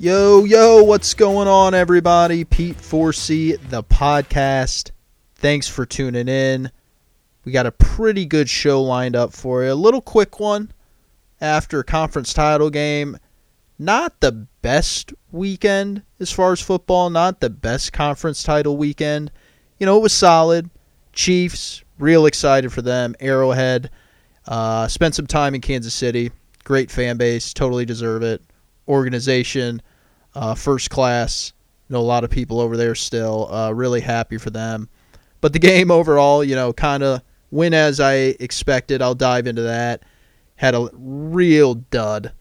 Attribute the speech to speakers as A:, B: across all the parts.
A: Yo, yo, what's going on, everybody? Pete Forsey, the podcast. Thanks for tuning in. We got a pretty good show lined up for you. A little quick one after conference title game. Not the best weekend as far as football, not the best conference title weekend. You know, it was solid. Chiefs, real excited for them. Arrowhead, uh, spent some time in Kansas City. Great fan base, totally deserve it. Organization, uh, first class. You Know a lot of people over there still. Uh, really happy for them. But the game overall, you know, kind of went as I expected. I'll dive into that. Had a real dud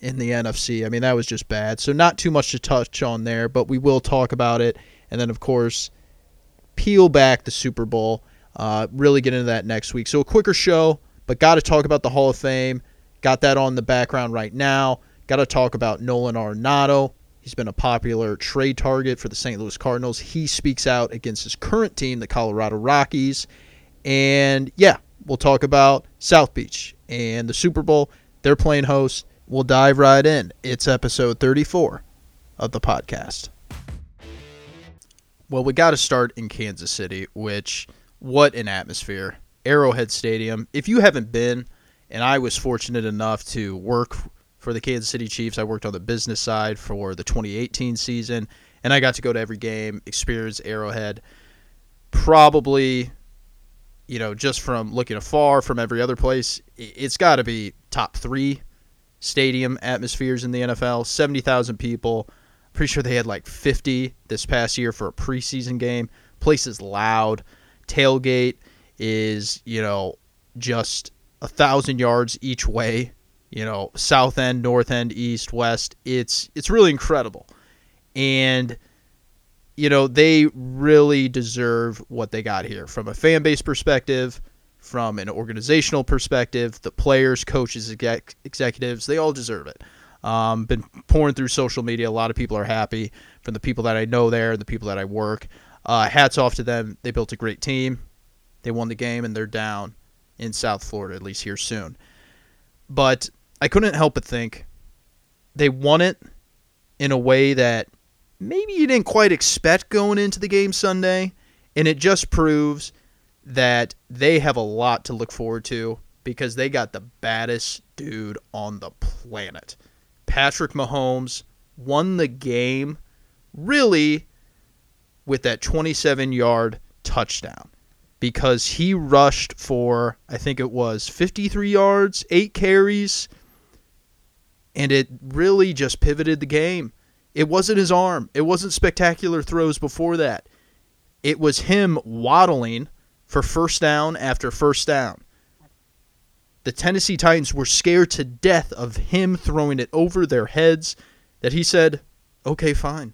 A: in the NFC. I mean, that was just bad. So not too much to touch on there, but we will talk about it. And then, of course, peel back the Super Bowl. Uh, really get into that next week. So a quicker show, but got to talk about the Hall of Fame. Got that on the background right now. Got to talk about Nolan Arenado. He's been a popular trade target for the St. Louis Cardinals. He speaks out against his current team, the Colorado Rockies. And yeah, we'll talk about South Beach and the Super Bowl. They're playing host. We'll dive right in. It's episode 34 of the podcast. Well, we got to start in Kansas City, which, what an atmosphere. Arrowhead Stadium. If you haven't been, and I was fortunate enough to work for the Kansas City Chiefs, I worked on the business side for the 2018 season, and I got to go to every game, experience Arrowhead. Probably, you know, just from looking afar from every other place, it's got to be top three stadium atmospheres in the NFL. 70,000 people. Pretty sure they had like 50 this past year for a preseason game. Place is loud. Tailgate is, you know, just a thousand yards each way. You know, south end, north end, east, west. It's it's really incredible, and you know they really deserve what they got here from a fan base perspective, from an organizational perspective. The players, coaches, exec- executives, they all deserve it. Um, been pouring through social media. A lot of people are happy from the people that I know there, the people that I work. Uh, hats off to them. They built a great team. They won the game, and they're down in South Florida, at least here soon. But I couldn't help but think they won it in a way that maybe you didn't quite expect going into the game Sunday. And it just proves that they have a lot to look forward to because they got the baddest dude on the planet. Patrick Mahomes won the game really with that 27 yard touchdown because he rushed for, I think it was 53 yards, eight carries, and it really just pivoted the game. It wasn't his arm, it wasn't spectacular throws before that. It was him waddling for first down after first down. The Tennessee Titans were scared to death of him throwing it over their heads that he said, okay, fine.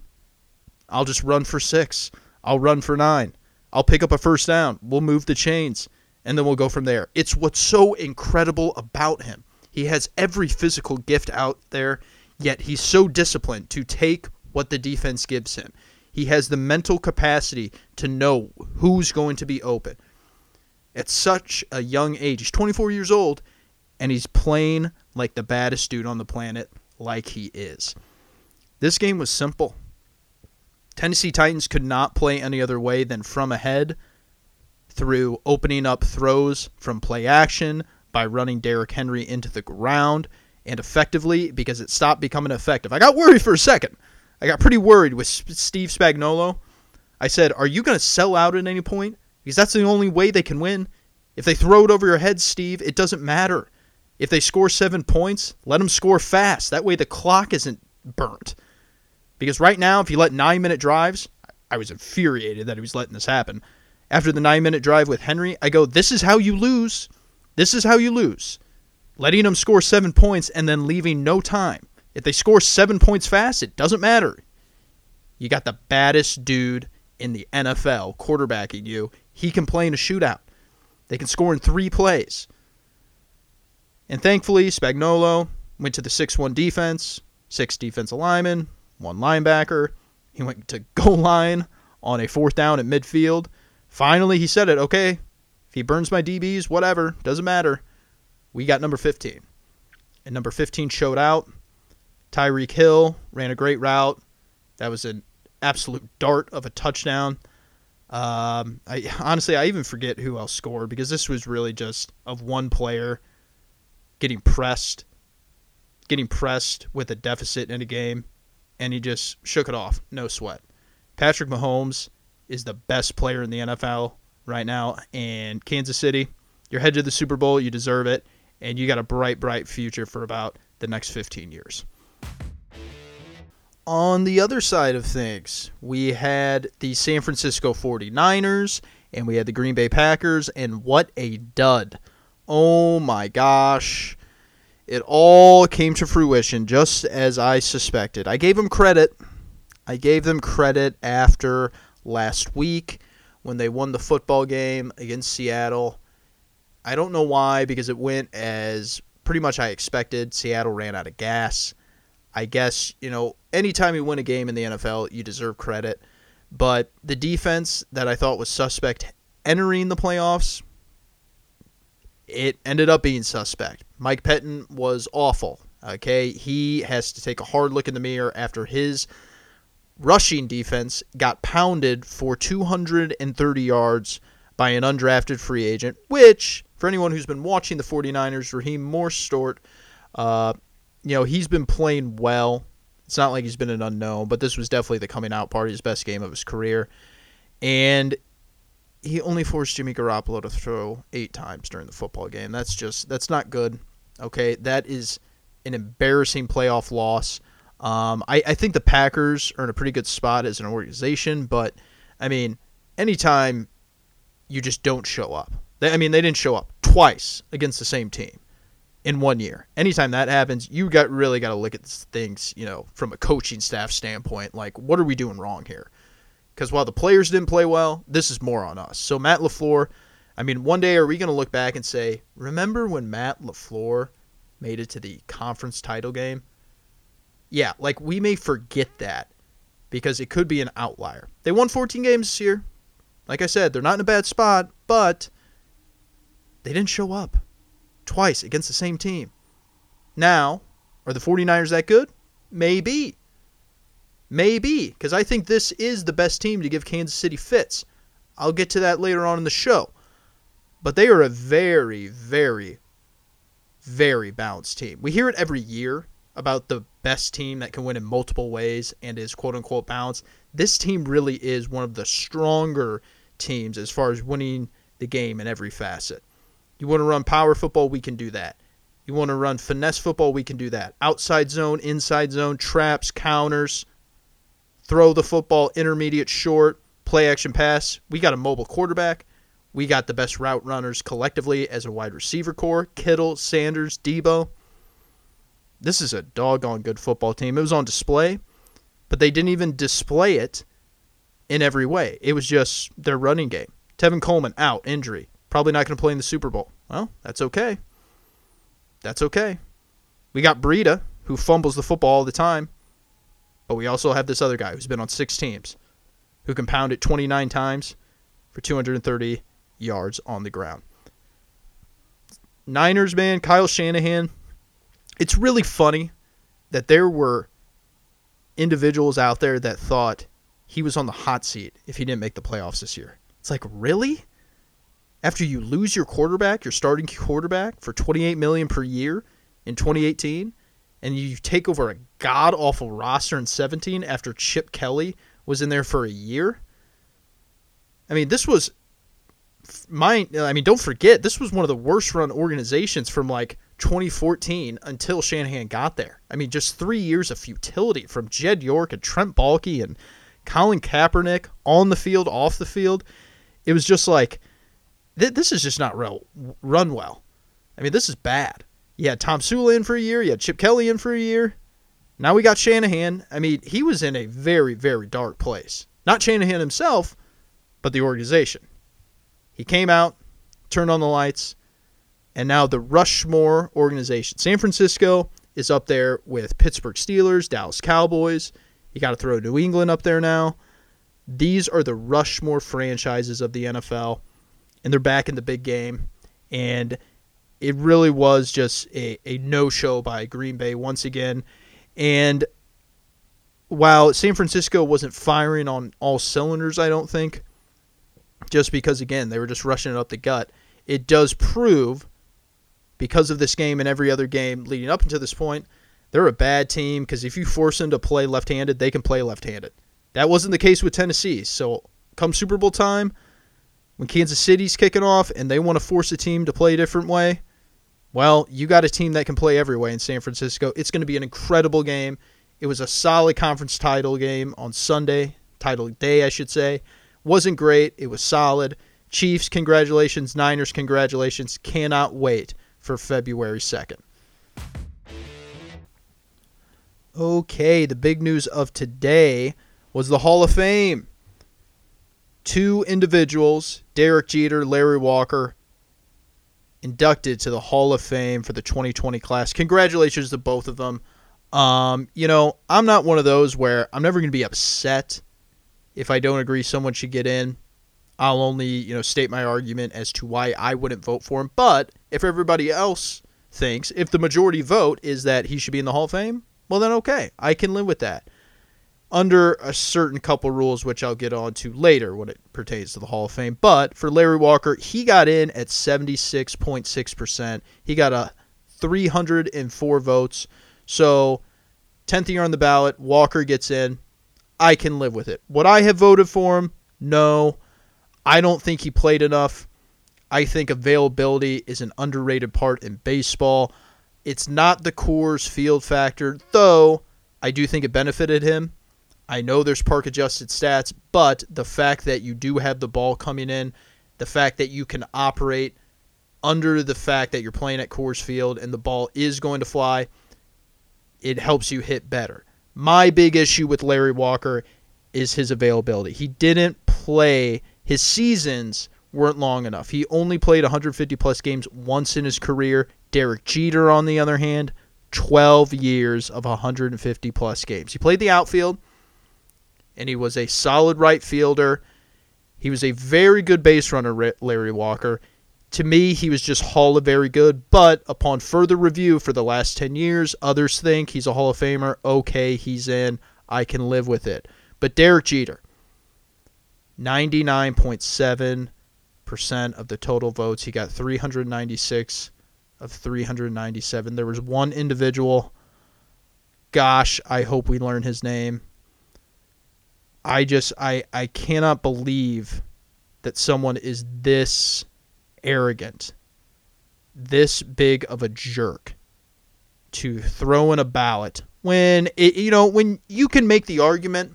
A: I'll just run for six. I'll run for nine. I'll pick up a first down. We'll move the chains, and then we'll go from there. It's what's so incredible about him. He has every physical gift out there, yet he's so disciplined to take what the defense gives him. He has the mental capacity to know who's going to be open. At such a young age, he's 24 years old, and he's playing like the baddest dude on the planet, like he is. This game was simple. Tennessee Titans could not play any other way than from ahead through opening up throws from play action by running Derrick Henry into the ground and effectively because it stopped becoming effective. I got worried for a second. I got pretty worried with Steve Spagnuolo. I said, "Are you going to sell out at any point? Because that's the only way they can win. If they throw it over your head, Steve, it doesn't matter. If they score 7 points, let them score fast. That way the clock isn't burnt." Because right now, if you let nine minute drives, I was infuriated that he was letting this happen. After the nine minute drive with Henry, I go, this is how you lose. This is how you lose. Letting them score seven points and then leaving no time. If they score seven points fast, it doesn't matter. You got the baddest dude in the NFL quarterbacking you. He can play in a shootout. They can score in three plays. And thankfully, Spagnuolo went to the 6 1 defense, six defensive linemen, one linebacker. He went to goal line on a fourth down at midfield. Finally, he said it. Okay, if he burns my DBs, whatever, doesn't matter. We got number 15. And number 15 showed out. Tyreek Hill ran a great route. That was an absolute dart of a touchdown. Um, I honestly I even forget who else scored because this was really just of one player getting pressed, getting pressed with a deficit in a game, and he just shook it off, no sweat. Patrick Mahomes is the best player in the NFL right now, and Kansas City, you're headed to the Super Bowl, you deserve it, and you got a bright, bright future for about the next 15 years. On the other side of things, we had the San Francisco 49ers and we had the Green Bay Packers, and what a dud. Oh my gosh. It all came to fruition just as I suspected. I gave them credit. I gave them credit after last week when they won the football game against Seattle. I don't know why, because it went as pretty much I expected. Seattle ran out of gas. I guess, you know, anytime you win a game in the NFL, you deserve credit. But the defense that I thought was suspect entering the playoffs, it ended up being suspect. Mike Pettine was awful. Okay, he has to take a hard look in the mirror after his rushing defense got pounded for 230 yards by an undrafted free agent, which, for anyone who's been watching the 49ers, Raheem Mostert, uh, you know, he's been playing well. It's not like he's been an unknown, but this was definitely the coming out party, his best game of his career. And he only forced Jimmy Garoppolo to throw eight times during the football game. That's just that's not good. Okay, that is an embarrassing playoff loss. Um, I, I think the Packers are in a pretty good spot as an organization, but I mean, anytime you just don't show up, they, I mean, they didn't show up twice against the same team in one year. Anytime that happens, you got really got to look at things, you know, from a coaching staff standpoint. Like, what are we doing wrong here? Because while the players didn't play well, this is more on us. So Matt LaFleur, I mean, one day are we going to look back and say, remember when Matt LaFleur made it to the conference title game? Yeah, like we may forget that because it could be an outlier. They won 14 games this year. Like I said, they're not in a bad spot, but they didn't show up twice against the same team. Now, are the 49ers that good? Maybe. Maybe, because I think this is the best team to give Kansas City fits. I'll get to that later on in the show. But they are a very, very, very balanced team. We hear it every year about the best team that can win in multiple ways and is quote unquote balanced. This team really is one of the stronger teams as far as winning the game in every facet. You want to run power football, we can do that. You want to run finesse football, we can do that. Outside zone, inside zone, traps, counters, throw the football, intermediate, short, play action pass. We got a mobile quarterback. We got the best route runners collectively as a wide receiver corps Kittle, Sanders, Deebo. This is a doggone good football team. It was on display, but they didn't even display it in every way. It was just their running game. Tevin Coleman out, injury. Probably not going to play in the Super Bowl. Well, that's okay. That's okay. We got Breida, who fumbles the football all the time. But we also have this other guy who's been on six teams, who can pound it 29 times for 230 yards on the ground. Niners, man, Kyle Shanahan. It's really funny that there were individuals out there that thought he was on the hot seat if he didn't make the playoffs this year. It's like, really? After you lose your quarterback, your starting quarterback for 28 million per year in 2018, and you take over a god awful roster in 17 after Chip Kelly was in there for a year. I mean, this was my I mean, don't forget, this was one of the worst run organizations from like 2014 until Shanahan got there. I mean, just 3 years of futility from Jed York and Trent Baalke and Colin Kaepernick on the field, off the field. It was just like th- this is just not real run well. I mean, this is bad. You had Tomsula in for a year. You had Chip Kelly in for a year. Now we got Shanahan. I mean, he was in a very, very dark place. Not Shanahan himself, but the organization. He came out, turned on the lights, and now the Rushmore organization. San Francisco is up there with Pittsburgh Steelers, Dallas Cowboys. You got to throw New England up there now. These are the Rushmore franchises of the NFL, and they're back in the big game. And it really was just a, a no show by Green Bay once again. And while San Francisco wasn't firing on all cylinders, I don't think, just because, again, they were just rushing it up the gut, it does prove, because of this game and every other game leading up until this point, they're a bad team because if you force them to play left handed, they can play left handed. That wasn't the case with Tennessee. So, come Super Bowl time, when Kansas City's kicking off and they want to force a team to play a different way, well, you got a team that can play every way in San Francisco. It's going to be an incredible game. It was a solid conference title game on Sunday, title day, I should say. Wasn't great. It was solid. Chiefs, congratulations. Niners, congratulations. Cannot wait for February 2nd. Okay, the big news of today was the Hall of Fame. Two individuals, Derek Jeter, Larry Walker, inducted to the Hall of Fame for the 2020 class. Congratulations to both of them. Um, you know, I'm not one of those where I'm never going to be upset if I don't agree someone should get in. I'll only, you know, state my argument as to why I wouldn't vote for him. But if everybody else thinks, if the majority vote is that he should be in the Hall of Fame, well then okay, I can live with that. Under a certain couple rules, which I'll get on to later when it pertains to the Hall of Fame. But for Larry Walker, he got in at 76.6%. He got a 304 votes. So, 10th year on the ballot, Walker gets in. I can live with it. Would I have voted for him? No. I don't think he played enough. I think availability is an underrated part in baseball. It's not the Coors field factor, though I do think it benefited him. I know there's park adjusted stats, but the fact that you do have the ball coming in, the fact that you can operate under the fact that you're playing at Coors Field and the ball is going to fly, it helps you hit better. My big issue with Larry Walker is his availability. He didn't play, his seasons weren't long enough. He only played 150 plus games once in his career. Derek Jeter, on the other hand, 12 years of 150 plus games. He played the outfield, and he was a solid right fielder. He was a very good base runner, Larry Walker to me, he was just Hall of very good. But upon further review for the last 10 years, others think he's a Hall of Famer. Okay, he's in. I can live with it. But Derek Jeter, 99.7% of the total votes. He got 396 of 397. There was one individual. Gosh, I hope we learn his name. I just I I cannot believe that someone is this arrogant, this big of a jerk to throw in a ballot when it, you know when you can make the argument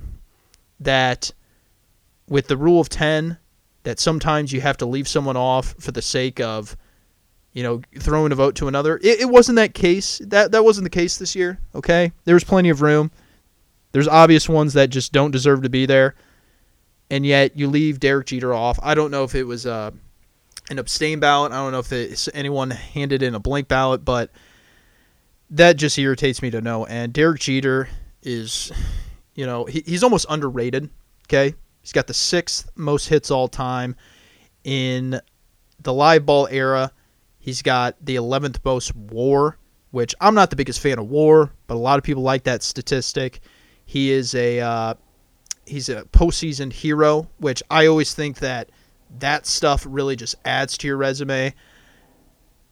A: that with the rule of 10 that sometimes you have to leave someone off for the sake of you know throwing a vote to another it, it wasn't that case that that wasn't the case this year okay there was plenty of room there's obvious ones that just don't deserve to be there and yet you leave Derek Jeter off I don't know if it was uh an abstain ballot. I don't know if anyone handed in a blank ballot, but that just irritates me to know. And Derek Jeter is, you know, he, he's almost underrated. Okay, he's got the sixth most hits all time in the live ball era. He's got the 11th most WAR, which I'm not the biggest fan of WAR, but a lot of people like that statistic. He is a uh, he's a postseason hero, which I always think that that stuff really just adds to your resume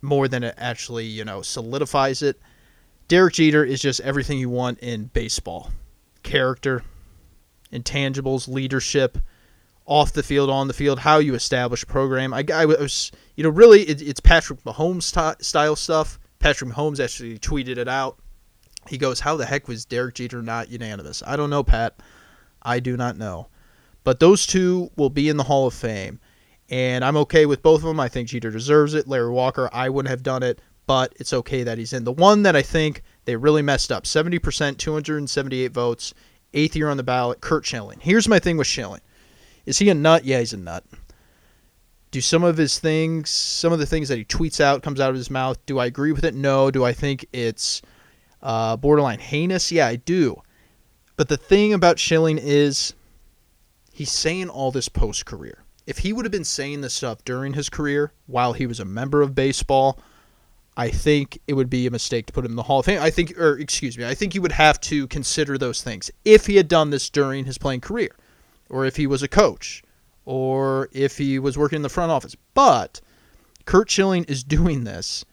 A: more than it actually, you know, solidifies it. Derek Jeter is just everything you want in baseball character, intangibles, leadership, off the field, on the field, how you establish a program. I, I was, you know, really, it, it's Patrick Mahomes style stuff. Patrick Mahomes actually tweeted it out. He goes, How the heck was Derek Jeter not unanimous? I don't know, Pat. I do not know. But those two will be in the Hall of Fame. And I'm okay with both of them. I think Jeter deserves it. Larry Walker, I wouldn't have done it, but it's okay that he's in. The one that I think they really messed up 70%, 278 votes, eighth year on the ballot, Curt Schilling. Here's my thing with Schilling. Is he a nut? Yeah, he's a nut. Do some of his things, some of the things that he tweets out, comes out of his mouth, do I agree with it? No. Do I think it's uh, borderline heinous? Yeah, I do. But the thing about Schilling is he's saying all this post career. If he would have been saying this stuff during his career while he was a member of baseball, I think it would be a mistake to put him in the Hall of Fame. I think, or excuse me, I think you would have to consider those things if he had done this during his playing career, or if he was a coach, or if he was working in the front office. But Curt Schilling is doing this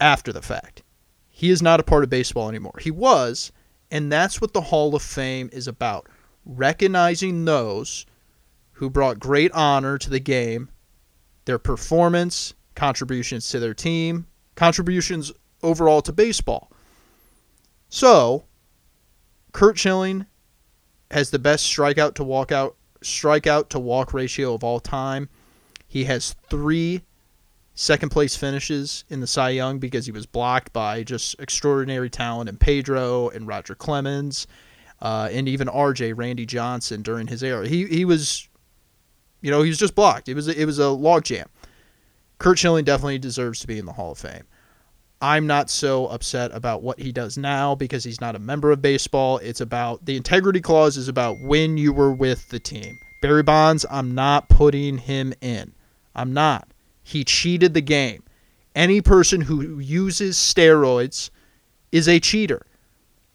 A: after the fact. He is not a part of baseball anymore. He was, and that's what the Hall of Fame is about recognizing those who brought great honor to the game, their performance, contributions to their team, contributions overall to baseball. So, Curt Schilling has the best strikeout to walk out strikeout to walk ratio of all time. He has 3 second place finishes in the Cy Young because he was blocked by just extraordinary talent in Pedro and Roger Clemens uh, and even RJ Randy Johnson during his era. He he was you know, he was just blocked. It was it was a logjam. Curt Schilling definitely deserves to be in the Hall of Fame. I'm not so upset about what he does now because he's not a member of baseball. It's about the integrity clause is about when you were with the team. Barry Bonds, I'm not putting him in. I'm not. He cheated the game. Any person who uses steroids is a cheater.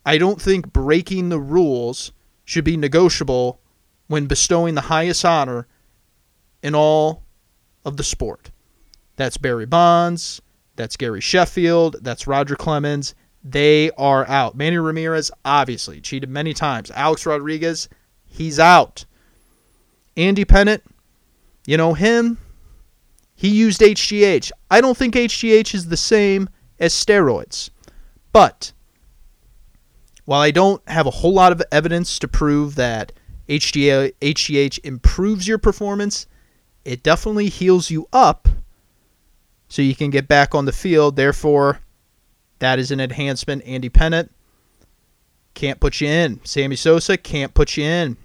A: I don't think breaking the rules should be negotiable when bestowing the highest honor in all of the sport. That's Barry Bonds. That's Gary Sheffield. That's Roger Clemens. They are out. Manny Ramirez, obviously, cheated many times. Alex Rodriguez, he's out. Andy Pettitte, you know him, he used HGH. I don't think HGH is the same as steroids. But while I don't have a whole lot of evidence to prove that HGH improves your performance, it definitely heals you up so you can get back on the field. Therefore, that is an enhancement. Andy Pettitte can't put you in. Sammy Sosa can't put you in.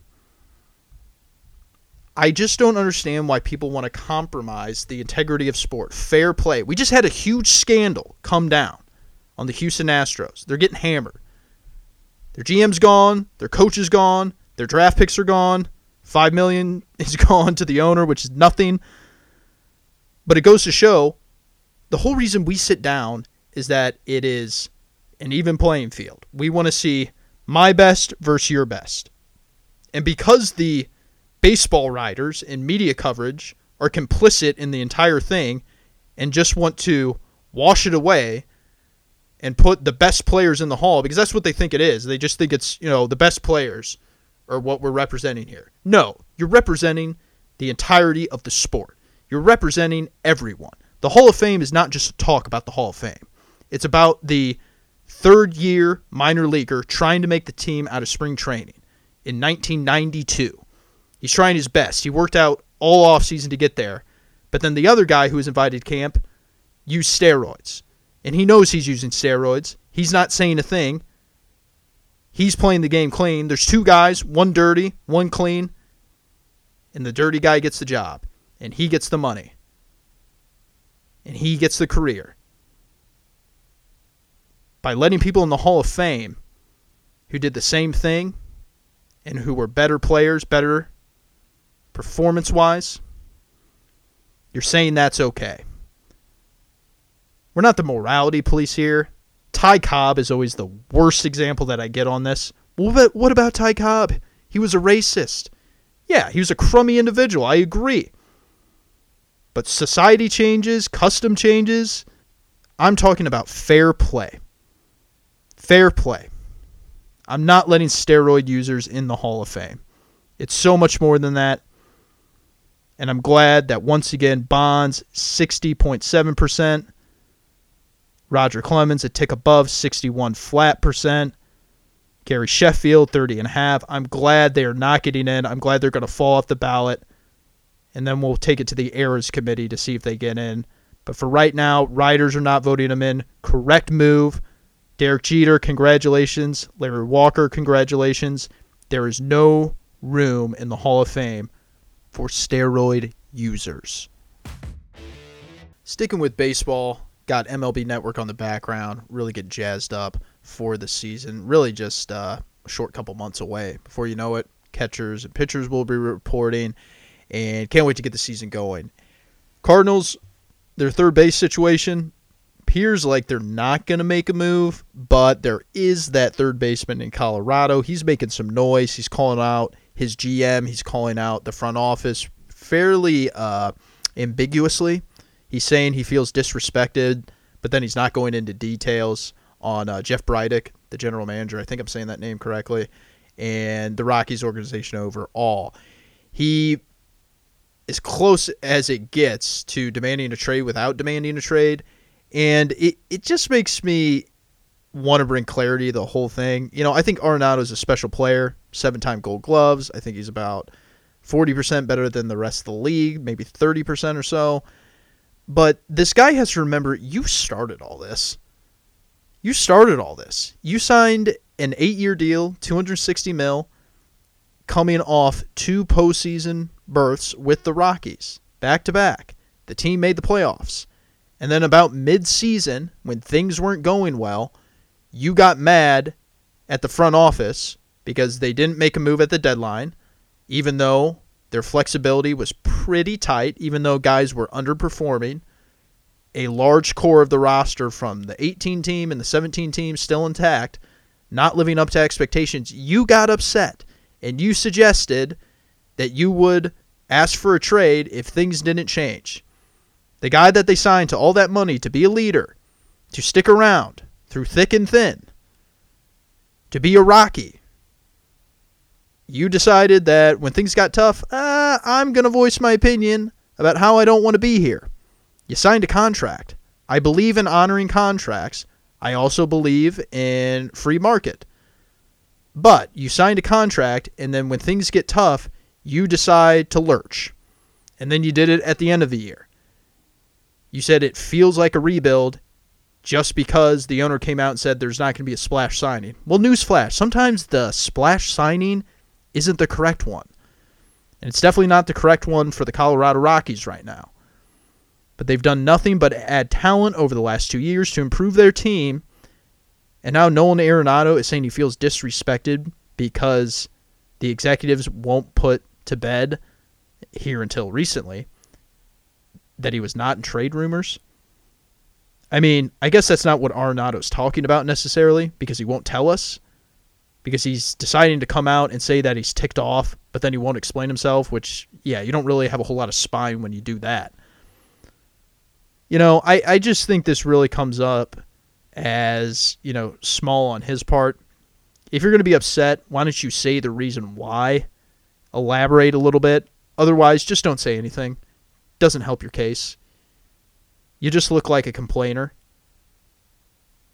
A: I just don't understand why people want to compromise the integrity of sport. Fair play. We just had a huge scandal come down on the Houston Astros. They're getting hammered. Their GM's gone, their coach is gone, their draft picks are gone. 5 million is gone to the owner, which is nothing. But it goes to show the whole reason we sit down is that it is an even playing field. We want to see my best versus your best. And because the baseball writers and media coverage are complicit in the entire thing and just want to wash it away and put the best players in the hall because that's what they think it is. They just think it's, you know, the best players are what we're representing here. No, you're representing the entirety of the sport. You're representing everyone. The Hall of Fame is not just a talk about the Hall of Fame. It's about the third year minor leaguer trying to make the team out of spring training in 1992. He's trying his best. He worked out all offseason to get there. But then the other guy who was invited to camp used steroids. And he knows he's using steroids. He's not saying a thing. He's playing the game clean. There's two guys, one dirty, one clean. And the dirty guy gets the job. And he gets the money and he gets the career. By letting people in the Hall of Fame who did the same thing and who were better players, better performance wise, you're saying that's okay. We're not the morality police here. Ty Cobb is always the worst example that I get on this. Well, but what about Ty Cobb? He was a racist. Yeah, he was a crummy individual. I agree. But society changes, custom changes. I'm talking about fair play. Fair play. I'm not letting steroid users in the Hall of Fame. It's so much more than that. And I'm glad that once again, Bonds 60.7%, Roger Clemens a tick above 61 flat percent, Gary Sheffield 30 and a half. I'm glad they are not getting in. I'm glad they're going to fall off the ballot and then we'll take it to the Eras Committee to see if they get in. But for right now, writers are not voting them in. Correct move. Derek Jeter, congratulations. Larry Walker, congratulations. There is no room in the Hall of Fame for steroid users. Sticking with baseball, got MLB Network on the background. Really get jazzed up for the season. Really just uh, a short couple months away. Before you know it, catchers and pitchers will be reporting and can't wait to get the season going. Cardinals, their third base situation, appears like they're not going to make a move, but there is that third baseman in Colorado. He's making some noise. He's calling out his GM. He's calling out the front office fairly uh, ambiguously. He's saying he feels disrespected, but then he's not going into details on uh, Jeff Bridich, the general manager. I think I'm saying that name correctly, and the Rockies organization overall. He as close as it gets to demanding a trade without demanding a trade. And it, it just makes me want to bring clarity to the whole thing. You know, I think Arenado is a special player, seven time gold gloves. I think he's about 40% better than the rest of the league, maybe 30% or so. But this guy has to remember you started all this. You started all this. You signed an eight year deal, 260 mil, coming off two postseason berths with the Rockies back to back. The team made the playoffs. And then about mid season, when things weren't going well, you got mad at the front office because they didn't make a move at the deadline, even though their flexibility was pretty tight, even though guys were underperforming. A large core of the roster from the 18 team and the 17 team still intact, not living up to expectations. You got upset and you suggested that you would ask for a trade if things didn't change. The guy that they signed to all that money to be a leader, to stick around through thick and thin, to be a Rocky. You decided that when things got tough, uh, I'm going to voice my opinion about how I don't want to be here. You signed a contract. I believe in honoring contracts. I also believe in free market. But you signed a contract, and then when things get tough, you decide to lurch. And then you did it at the end of the year. You said it feels like a rebuild just because the owner came out and said there's not going to be a splash signing. Well, newsflash, sometimes the splash signing isn't the correct one. And it's definitely not the correct one for the Colorado Rockies right now. But they've done nothing but add talent over the last two years to improve their team and now Nolan Arenado is saying he feels disrespected because the executives won't put to bed here until recently that he was not in trade rumors. I mean, I guess that's not what Arenado's talking about necessarily because he won't tell us. Because he's deciding to come out and say that he's ticked off, but then he won't explain himself, which, yeah, you don't really have a whole lot of spine when you do that. You know, I, I just think this really comes up as, you know, small on his part. If you're going to be upset, why don't you say the reason why? Elaborate a little bit. Otherwise, just don't say anything. Doesn't help your case. You just look like a complainer.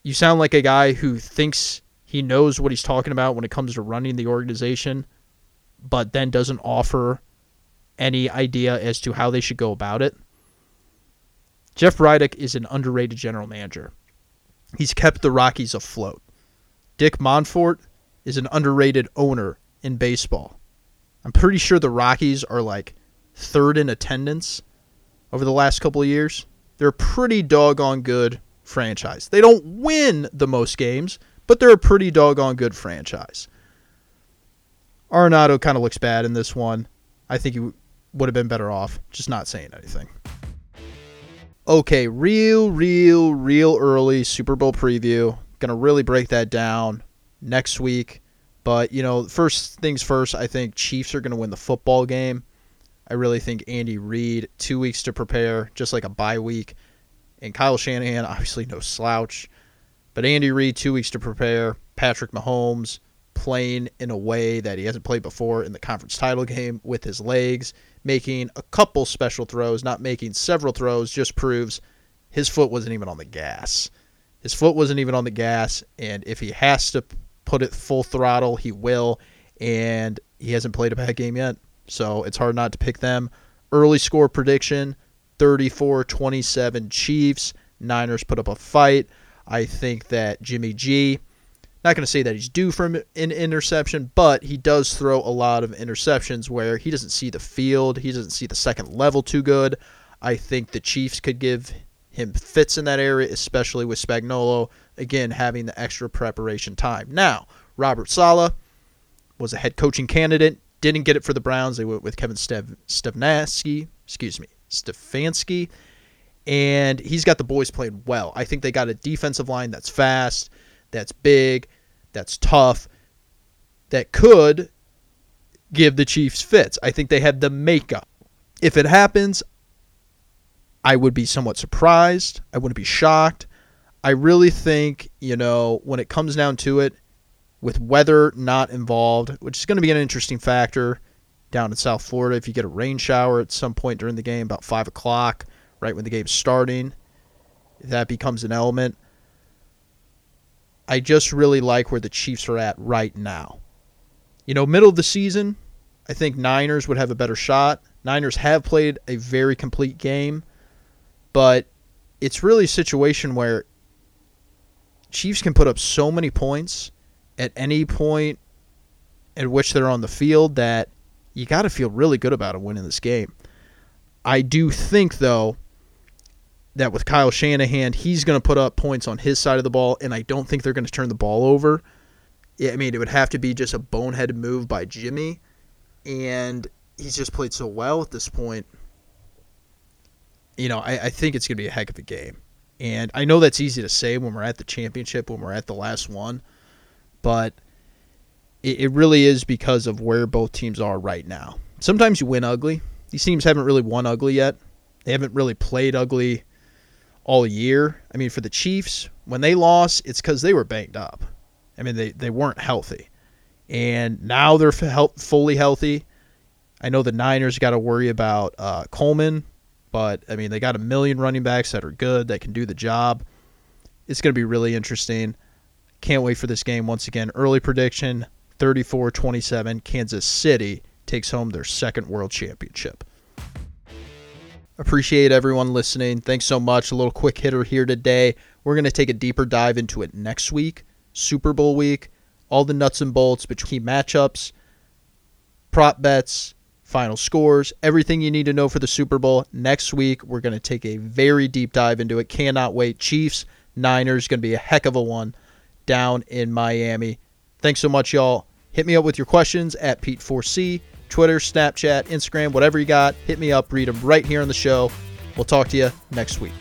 A: You sound like a guy who thinks he knows what he's talking about when it comes to running the organization, but then doesn't offer any idea as to how they should go about it. Jeff Bridich is an underrated general manager. He's kept the Rockies afloat. Dick Monfort is an underrated owner in baseball. I'm pretty sure the Rockies are like third in attendance over the last couple of years. They're a pretty doggone good franchise. They don't win the most games, but they're a pretty doggone good franchise. Arenado kind of looks bad in this one. I think he would have been better off just not saying anything okay, real, real, real early Super Bowl preview. Gonna really break that down next week. But, you know, first things first, I think Chiefs are going to win the football game. I really think Andy Reid, two weeks to prepare, just like a bye week. And Kyle Shanahan, obviously no slouch. But Andy Reid, two weeks to prepare. Patrick Mahomes playing in a way that he hasn't played before in the conference title game with his legs making a couple special throws, not making several throws, just proves his foot wasn't even on the gas. His foot wasn't even on the gas, and if he has to put it full throttle, he will. And he hasn't played a bad game yet, so it's hard not to pick them. Early score prediction 34 27 Chiefs. Niners put up a fight. I think that Jimmy G not going to say that he's due for an interception, but he does throw a lot of interceptions where he doesn't see the field, he doesn't see the second level too good. I think the Chiefs could give him fits in that area, especially with Spagnuolo, again having the extra preparation time. Now, Robert Saleh was a head coaching candidate, didn't get it for the Browns. They went with Kevin Stev- Stefanski, excuse me, Stefanski, and he's got the boys playing well. I think they got a defensive line that's fast, that's big, that's tough, that could give the Chiefs fits. I think they have the makeup. If it happens, I would be somewhat surprised. I wouldn't be shocked. I really think, you know, when it comes down to it, with weather not involved, which is going to be an interesting factor down in South Florida. If you get a rain shower at some point during the game, about 5 o'clock, right when the game's starting, that becomes an element. I just really like where the Chiefs are at right now. You know, middle of the season, I think Niners would have a better shot. Niners have played a very complete game, but it's really a situation where Chiefs can put up so many points at any point at which they're on the field that you got to feel really good about winning this game. I do think, though, that with Kyle Shanahan, he's going to put up points on his side of the ball, and I don't think they're going to turn the ball over. I mean, it would have to be just a boneheaded move by Jimmy, and he's just played so well at this point. You know, I, I think it's going to be a heck of a game. And I know that's easy to say when we're at the championship, when we're at the last one, but it, it really is because of where both teams are right now. Sometimes you win ugly. These teams haven't really won ugly yet. They haven't really played ugly all year. I mean, for the Chiefs, when they lost, it's because they were banged up. I mean, they, they weren't healthy. And now they're fully healthy. I know the Niners got to worry about uh, Coleman, but I mean, they got a million running backs that are good, that can do the job. It's going to be really interesting. Can't wait for this game once again. Early prediction 34 27. Kansas City takes home their second world championship. Appreciate everyone listening. Thanks so much. A little quick hitter here today. We're going to take a deeper dive into it next week, Super Bowl week, all the nuts and bolts between matchups, prop bets, final scores, everything you need to know for the Super Bowl. Next week, we're going to take a very deep dive into it. Cannot wait. Chiefs, Niners, going to be a heck of a one down in Miami. Thanks so much, y'all. Hit me up with your questions at Pete4C. Twitter, Snapchat, Instagram, whatever you got, hit me up, read them right here on the show. We'll talk to you next week.